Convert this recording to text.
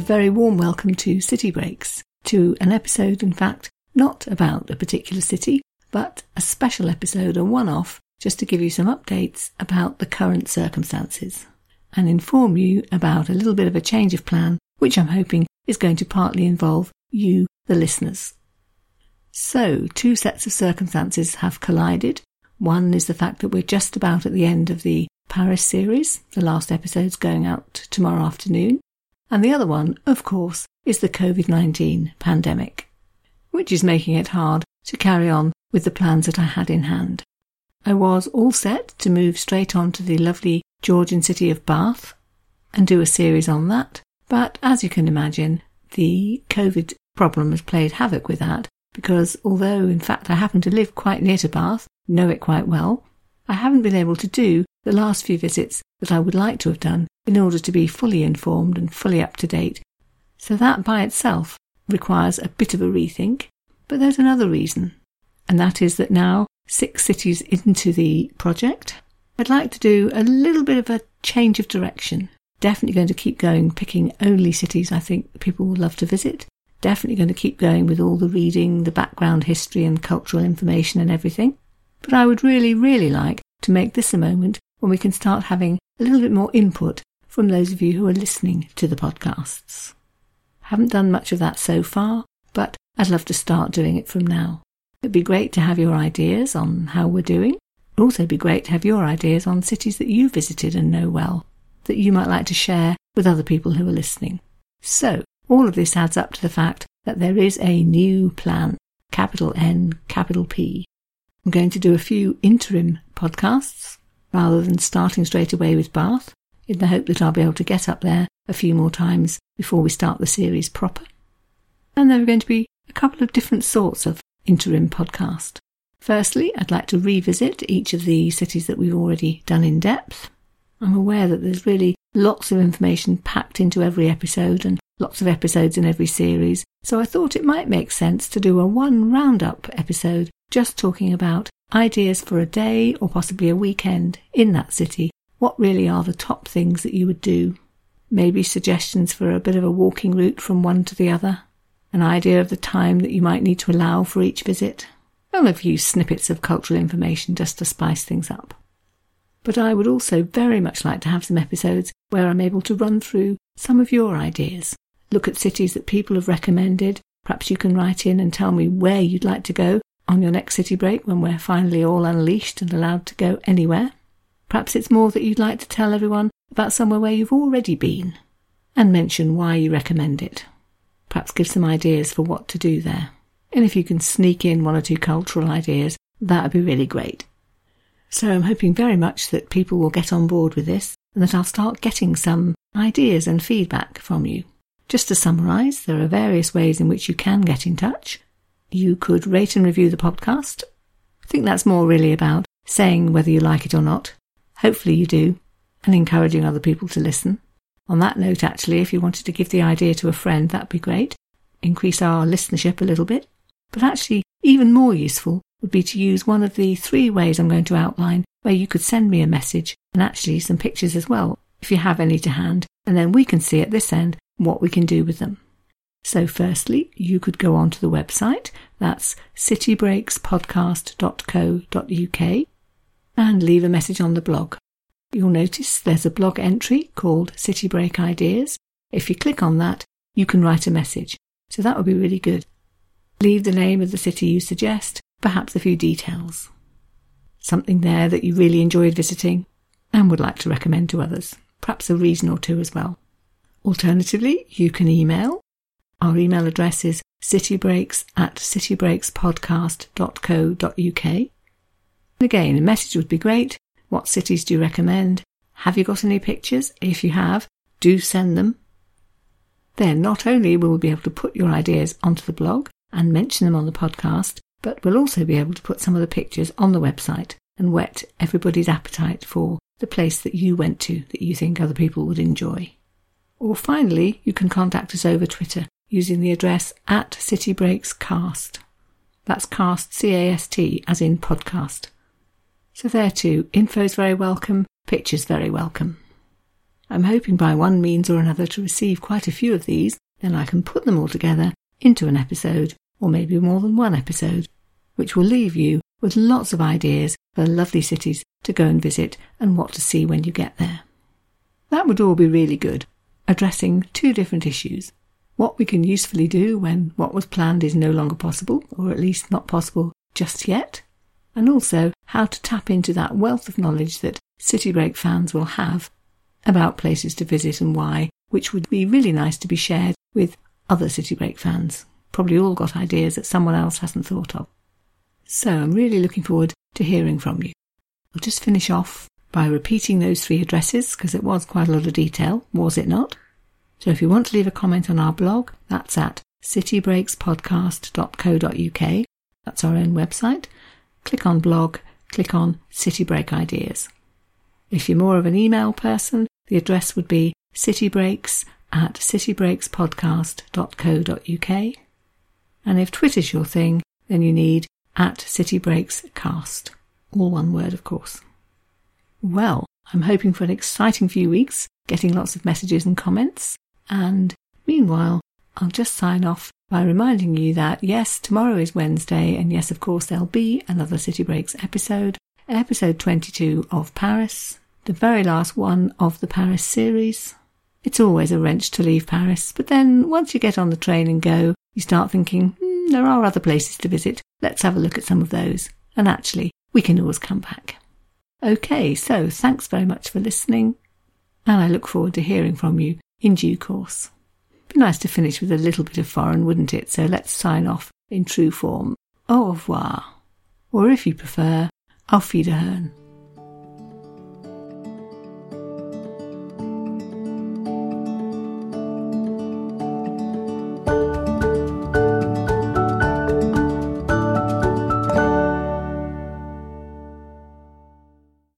very warm welcome to City Breaks, to an episode, in fact, not about a particular city, but a special episode, a one off, just to give you some updates about the current circumstances and inform you about a little bit of a change of plan, which I'm hoping is going to partly involve you, the listeners. So, two sets of circumstances have collided. One is the fact that we're just about at the end of the Paris series, the last episode's going out tomorrow afternoon. And the other one, of course, is the COVID 19 pandemic, which is making it hard to carry on with the plans that I had in hand. I was all set to move straight on to the lovely Georgian city of Bath and do a series on that, but as you can imagine, the COVID problem has played havoc with that because although in fact I happen to live quite near to Bath, know it quite well, I haven't been able to do the last few visits that I would like to have done in order to be fully informed and fully up to date. So that by itself requires a bit of a rethink. But there's another reason, and that is that now, six cities into the project, I'd like to do a little bit of a change of direction. Definitely going to keep going, picking only cities I think people will love to visit. Definitely going to keep going with all the reading, the background history and cultural information and everything. But I would really, really like to make this a moment when we can start having a little bit more input from those of you who are listening to the podcasts. Haven't done much of that so far, but I'd love to start doing it from now. It'd be great to have your ideas on how we're doing. It'd also be great to have your ideas on cities that you visited and know well, that you might like to share with other people who are listening. So, all of this adds up to the fact that there is a new plan, capital N, capital P, I'm going to do a few interim podcasts rather than starting straight away with Bath, in the hope that I'll be able to get up there a few more times before we start the series proper. And there are going to be a couple of different sorts of interim podcast. Firstly, I'd like to revisit each of the cities that we've already done in depth. I'm aware that there's really lots of information packed into every episode and lots of episodes in every series, so I thought it might make sense to do a one roundup episode just talking about ideas for a day or possibly a weekend in that city. What really are the top things that you would do? Maybe suggestions for a bit of a walking route from one to the other, an idea of the time that you might need to allow for each visit, and a few snippets of cultural information just to spice things up. But I would also very much like to have some episodes where I'm able to run through some of your ideas, look at cities that people have recommended. Perhaps you can write in and tell me where you'd like to go on your next city break when we're finally all unleashed and allowed to go anywhere. Perhaps it's more that you'd like to tell everyone about somewhere where you've already been and mention why you recommend it. Perhaps give some ideas for what to do there. And if you can sneak in one or two cultural ideas, that would be really great. So I'm hoping very much that people will get on board with this and that I'll start getting some ideas and feedback from you. Just to summarise, there are various ways in which you can get in touch you could rate and review the podcast. I think that's more really about saying whether you like it or not. Hopefully you do, and encouraging other people to listen. On that note, actually, if you wanted to give the idea to a friend, that'd be great. Increase our listenership a little bit. But actually, even more useful would be to use one of the three ways I'm going to outline where you could send me a message and actually some pictures as well, if you have any to hand, and then we can see at this end what we can do with them. So, firstly, you could go onto the website, that's citybreakspodcast.co.uk, and leave a message on the blog. You'll notice there's a blog entry called City Break Ideas. If you click on that, you can write a message. So that would be really good. Leave the name of the city you suggest, perhaps a few details. Something there that you really enjoyed visiting and would like to recommend to others, perhaps a reason or two as well. Alternatively, you can email our email address is citybreaks at citybreakspodcast.co.uk. Again, a message would be great. What cities do you recommend? Have you got any pictures? If you have, do send them. Then not only will we be able to put your ideas onto the blog and mention them on the podcast, but we'll also be able to put some of the pictures on the website and whet everybody's appetite for the place that you went to that you think other people would enjoy. Or finally, you can contact us over Twitter using the address at citybreakscast. That's cast, C-A-S-T, as in podcast. So there too, info's very welcome, pictures very welcome. I'm hoping by one means or another to receive quite a few of these, then I can put them all together into an episode, or maybe more than one episode, which will leave you with lots of ideas for lovely cities to go and visit and what to see when you get there. That would all be really good, addressing two different issues. What we can usefully do when what was planned is no longer possible, or at least not possible just yet, and also how to tap into that wealth of knowledge that City Break fans will have about places to visit and why, which would be really nice to be shared with other City Break fans. Probably all got ideas that someone else hasn't thought of. So I'm really looking forward to hearing from you. I'll just finish off by repeating those three addresses because it was quite a lot of detail, was it not? So if you want to leave a comment on our blog, that's at citybreakspodcast.co.uk. That's our own website. Click on blog, click on City Break Ideas. If you're more of an email person, the address would be citybreaks at citybreakspodcast.co.uk. And if Twitter's your thing, then you need at citybreakscast. All one word, of course. Well, I'm hoping for an exciting few weeks, getting lots of messages and comments. And meanwhile, I'll just sign off by reminding you that yes, tomorrow is Wednesday, and yes, of course, there'll be another City Breaks episode, episode 22 of Paris, the very last one of the Paris series. It's always a wrench to leave Paris, but then once you get on the train and go, you start thinking, hmm, there are other places to visit. Let's have a look at some of those. And actually, we can always come back. Okay, so thanks very much for listening, and I look forward to hearing from you in due course. Be nice to finish with a little bit of foreign, wouldn't it? So let's sign off in true form. Au revoir. Or if you prefer, auf Wiederhören.